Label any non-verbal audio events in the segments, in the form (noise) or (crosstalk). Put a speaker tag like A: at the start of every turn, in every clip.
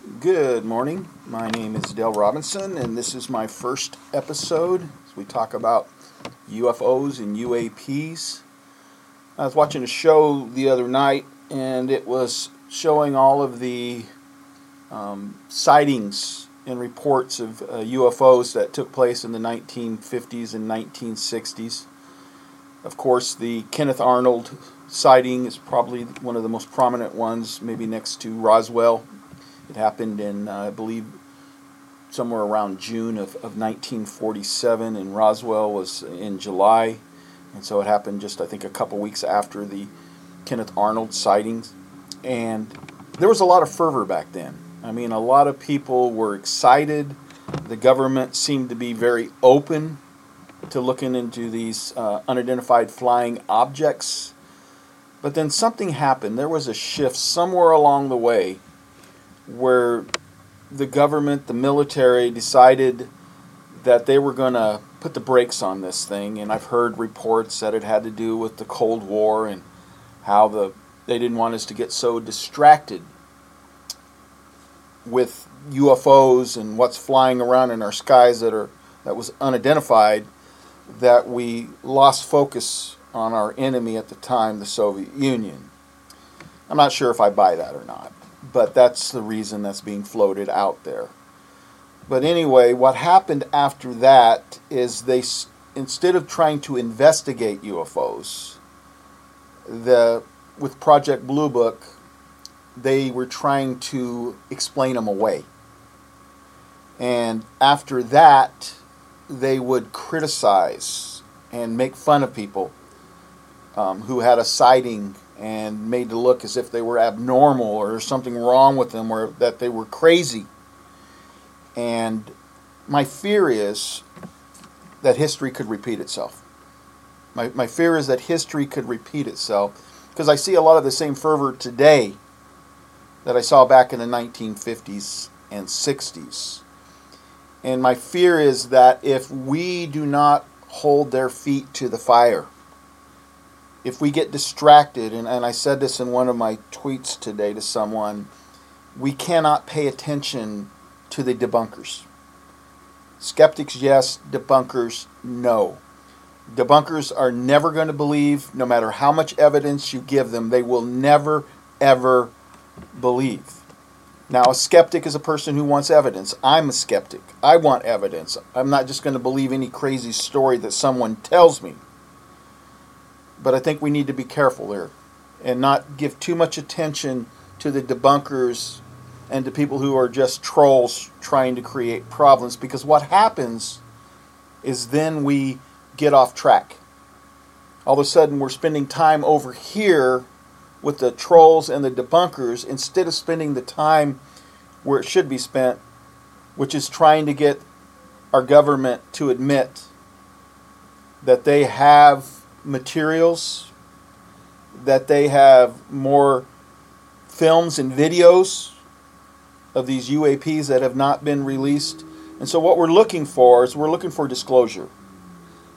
A: Good morning. My name is Dale Robinson, and this is my first episode as we talk about UFOs and UAPs. I was watching a show the other night, and it was showing all of the um, sightings and reports of uh, UFOs that took place in the 1950s and 1960s. Of course, the Kenneth Arnold sighting is probably one of the most prominent ones, maybe next to Roswell. It happened in, uh, I believe, somewhere around June of, of 1947, and Roswell was in July. And so it happened just, I think, a couple weeks after the Kenneth Arnold sightings. And there was a lot of fervor back then. I mean, a lot of people were excited. The government seemed to be very open to looking into these uh, unidentified flying objects. But then something happened. There was a shift somewhere along the way where the government, the military, decided that they were going to put the brakes on this thing. And I've heard reports that it had to do with the Cold War and how the they didn't want us to get so distracted with UFOs and what's flying around in our skies that are that was unidentified that we lost focus on our enemy at the time, the Soviet Union. I'm not sure if I buy that or not, but that's the reason that's being floated out there. But anyway, what happened after that is they instead of trying to investigate UFOs, the with Project Blue Book, they were trying to explain them away. And after that, they would criticize and make fun of people um, who had a sighting and made to look as if they were abnormal or something wrong with them or that they were crazy. And my fear is that history could repeat itself. My, my fear is that history could repeat itself because I see a lot of the same fervor today that I saw back in the 1950s and 60s. And my fear is that if we do not hold their feet to the fire, if we get distracted, and, and I said this in one of my tweets today to someone, we cannot pay attention to the debunkers. Skeptics, yes. Debunkers, no. Debunkers are never going to believe, no matter how much evidence you give them, they will never, ever believe. Now, a skeptic is a person who wants evidence. I'm a skeptic. I want evidence. I'm not just going to believe any crazy story that someone tells me. But I think we need to be careful there and not give too much attention to the debunkers and to people who are just trolls trying to create problems because what happens is then we get off track. All of a sudden, we're spending time over here with the trolls and the debunkers instead of spending the time where it should be spent, which is trying to get our government to admit that they have materials, that they have more films and videos of these UAPs that have not been released. And so, what we're looking for is we're looking for disclosure.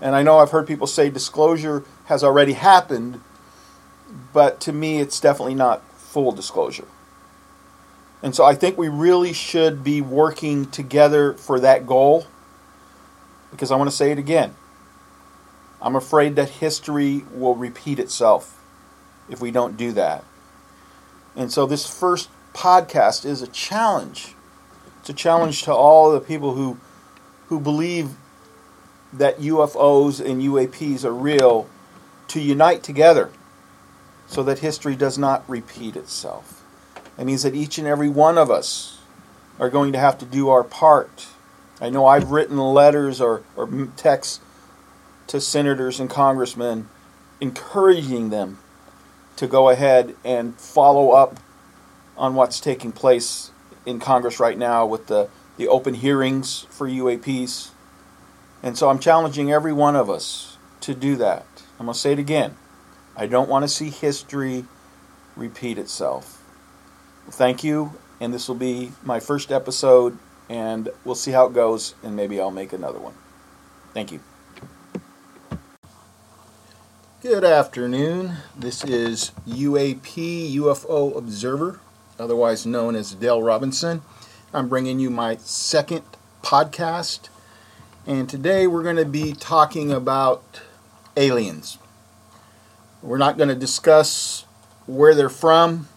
A: And I know I've heard people say disclosure has already happened, but to me, it's definitely not full disclosure. And so I think we really should be working together for that goal because I want to say it again. I'm afraid that history will repeat itself if we don't do that. And so this first podcast is a challenge. It's a challenge to all the people who who believe that UFOs and UAPs are real to unite together so that history does not repeat itself. It means that each and every one of us are going to have to do our part. I know I've written letters or, or texts to senators and congressmen encouraging them to go ahead and follow up on what's taking place in Congress right now with the, the open hearings for UAPs. And so I'm challenging every one of us to do that. I'm going to say it again. I don't want to see history repeat itself. Thank you, and this will be my first episode, and we'll see how it goes, and maybe I'll make another one. Thank you. Good afternoon. This is UAP UFO Observer. otherwise known as Dale Robinson. I'm bringing you my second podcast, and today we're going to be talking about aliens. We're not going to discuss where they're from,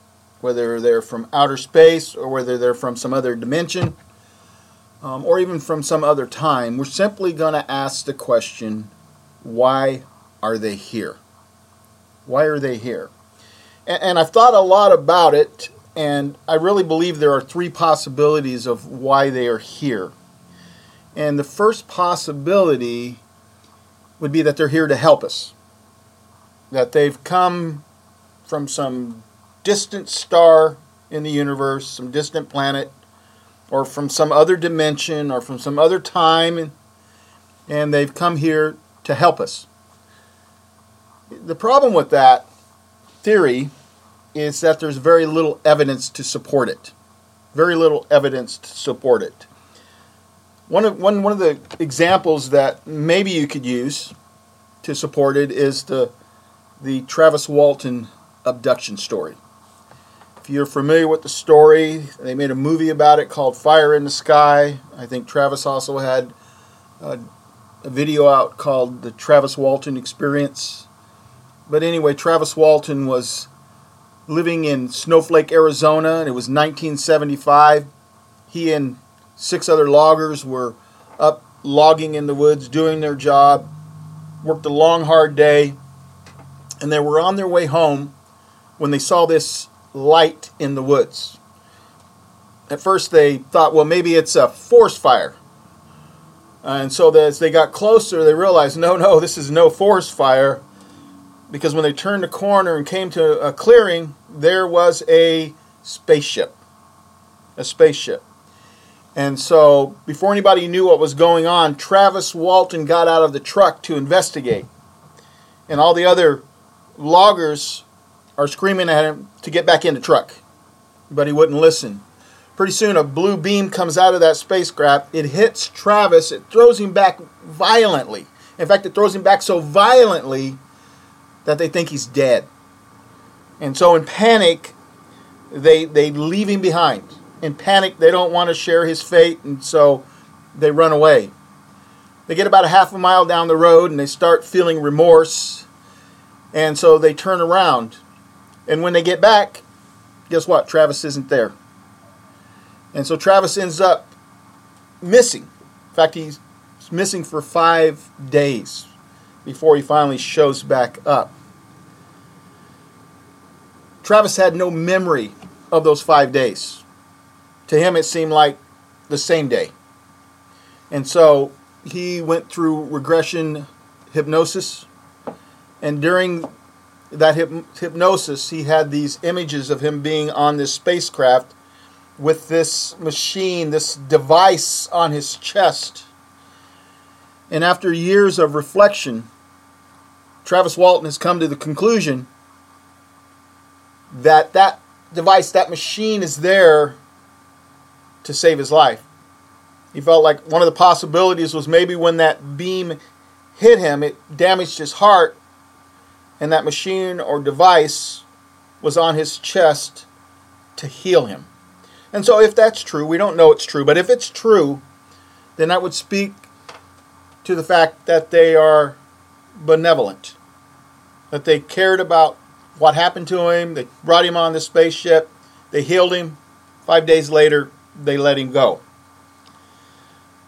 A: whether they're from outer space or whether they're from some other dimension um, or even from some other time. We're simply going to ask the question why are they here? Why are they here? And, and I've thought a lot about it, and I really believe there are three possibilities of why they are here. And the first possibility would be that they're here to help us that they've come from some distant star in the universe, some distant planet, or from some other dimension, or from some other time, and they've come here to help us. The problem with that theory is that there's very little evidence to support it. Very little evidence to support it. One of, one, one of the examples that maybe you could use to support it is the the Travis Walton abduction story. If you're familiar with the story, they made a movie about it called Fire in the Sky. I think Travis also had a, a video out called The Travis Walton Experience. But anyway, Travis Walton was living in Snowflake, Arizona, and it was 1975. He and six other loggers were up logging in the woods, doing their job, worked a long, hard day and they were on their way home when they saw this light in the woods. At first, they thought, well, maybe it's a forest fire. And so as they got closer, they realized, no, no, this is no forest fire. Because when they turned the corner and came to a clearing, there was a spaceship. A spaceship. And so, before anybody knew what was going on, Travis Walton got out of the truck to investigate. And all the other loggers are screaming at him to get back in the truck, but he wouldn't listen. Pretty soon, a blue beam comes out of that spacecraft. It hits Travis. It throws him back violently. In fact, it throws him back so violently that they think he's dead. And so, in panic, they they leave him behind. In panic, they don't want to share his fate, and so they run away. They get about a half a mile down the road, and they start feeling remorse and so they turn around. And when they get back, guess what? Travis isn't there. And so Travis ends up missing. In fact, he's missing for five days before he finally shows back up. Travis had no memory of those five days. To him, it seemed like the same day. And so he went through regression hypnosis and during that hyp- hypnosis, he had these images of him being on this spacecraft with this machine, this device on his chest. And after years of reflection, Travis Walton has come to the conclusion that that device, that machine is there to save his life. He felt like one of the possibilities was maybe when that beam hit him, it damaged his heart, and that machine or device was on his chest to heal him. And so, if that's true, we don't know it's true, but if it's true, then that would speak to the fact that they are benevolent, that they cared about what happened to him, they brought him on the spaceship, they healed him. Five days later, they let him go.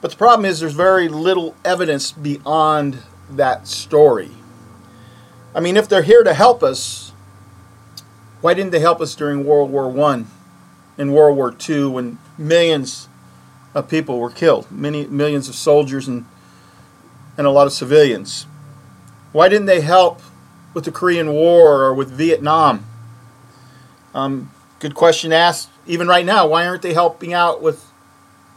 A: But the problem is, there's very little evidence beyond that story. I mean, if they're here to help us, why didn't they help us during World War One and World War Two when millions of people were killed, many millions of soldiers and and a lot of civilians? Why didn't they help with the Korean War or with Vietnam? Um, good question asked. Even right now, why aren't they helping out with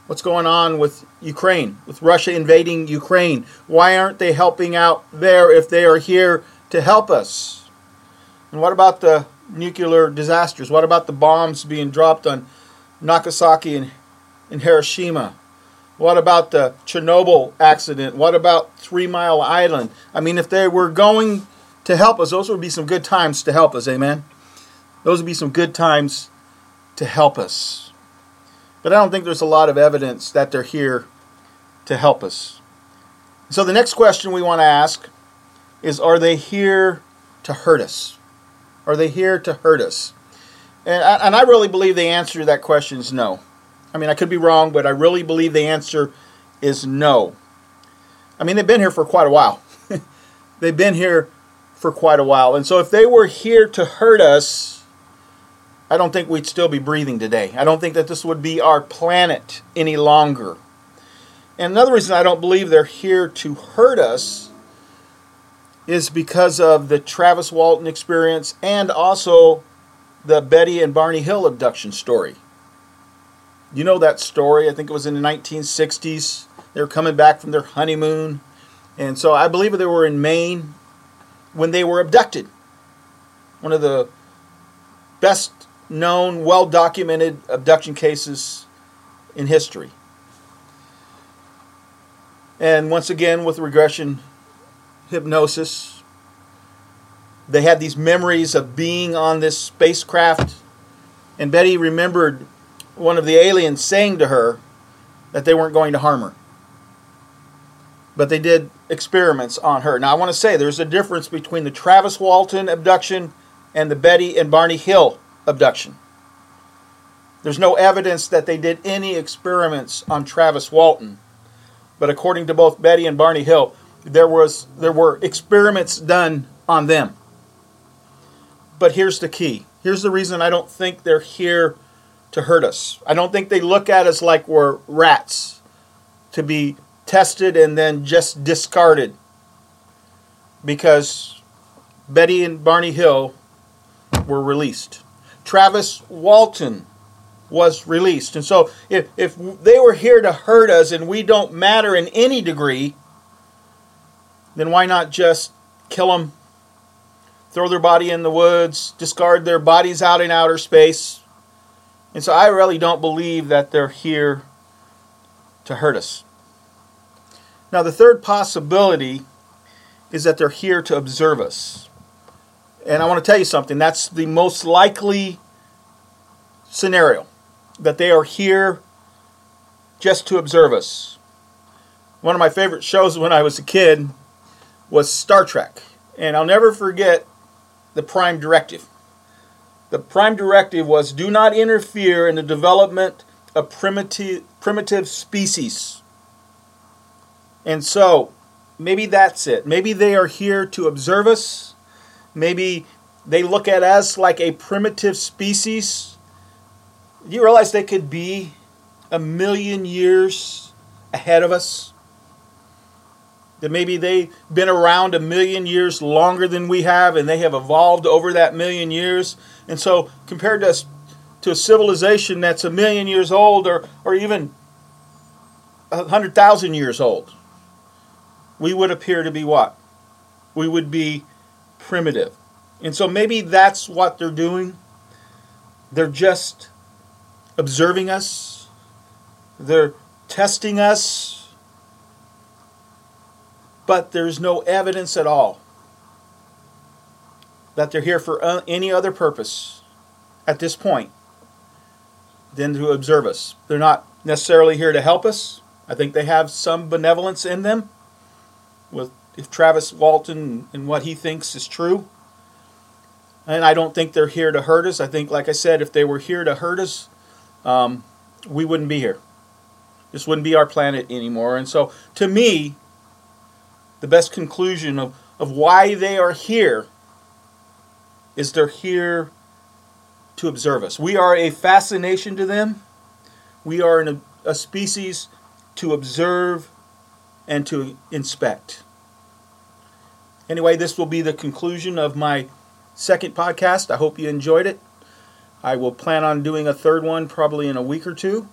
A: what's going on with Ukraine, with Russia invading Ukraine? Why aren't they helping out there if they are here to help us. And what about the nuclear disasters? What about the bombs being dropped on Nagasaki and, and Hiroshima? What about the Chernobyl accident? What about Three Mile Island? I mean, if they were going to help us, those would be some good times to help us, amen? Those would be some good times to help us. But I don't think there's a lot of evidence that they're here to help us. So the next question we want to ask is Are they here to hurt us? Are they here to hurt us? And I, and I really believe the answer to that question is no. I mean, I could be wrong, but I really believe the answer is no. I mean, they've been here for quite a while. (laughs) they've been here for quite a while. And so if they were here to hurt us, I don't think we'd still be breathing today. I don't think that this would be our planet any longer. And another reason I don't believe they're here to hurt us is because of the Travis Walton experience and also the Betty and Barney Hill abduction story. You know that story. I think it was in the 1960s. They were coming back from their honeymoon. And so I believe they were in Maine when they were abducted. One of the best known, well documented abduction cases in history. And once again, with regression hypnosis, they had these memories of being on this spacecraft. And Betty remembered one of the aliens saying to her that they weren't going to harm her. But they did experiments on her. Now, I want to say there's a difference between the Travis Walton abduction and the Betty and Barney Hill abduction. There's no evidence that they did any experiments on Travis Walton. But according to both Betty and Barney Hill, there was there were experiments done on them. But here's the key. Here's the reason I don't think they're here to hurt us. I don't think they look at us like we're rats to be tested and then just discarded. Because Betty and Barney Hill were released. Travis Walton was released. And so if, if they were here to hurt us and we don't matter in any degree, then why not just kill them, throw their body in the woods, discard their bodies out in outer space? And so I really don't believe that they're here to hurt us. Now, the third possibility is that they're here to observe us. And I want to tell you something that's the most likely scenario that they are here just to observe us. One of my favorite shows when I was a kid was Star Trek. And I'll never forget the Prime Directive. The Prime Directive was do not interfere in the development of primitive, primitive species. And so, maybe that's it. Maybe they are here to observe us. Maybe they look at us like a primitive species do you realize they could be a million years ahead of us? That maybe they've been around a million years longer than we have and they have evolved over that million years. And so, compared to, to a civilization that's a million years old or, or even a hundred thousand years old, we would appear to be what? We would be primitive. And so, maybe that's what they're doing. They're just observing us, they're testing us, but there's no evidence at all that they're here for uh, any other purpose at this point than to observe us. They're not necessarily here to help us. I think they have some benevolence in them with if Travis Walton and what he thinks is true. And I don't think they're here to hurt us. I think, like I said, if they were here to hurt us, um, we wouldn't be here. This wouldn't be our planet anymore. And so, to me, the best conclusion of, of why they are here is they're here to observe us. We are a fascination to them. We are a, a species to observe and to inspect. Anyway, this will be the conclusion of my second podcast. I hope you enjoyed it. I will plan on doing a third one probably in a week or two.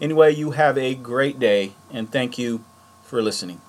A: Anyway, you have a great day, and thank you for listening.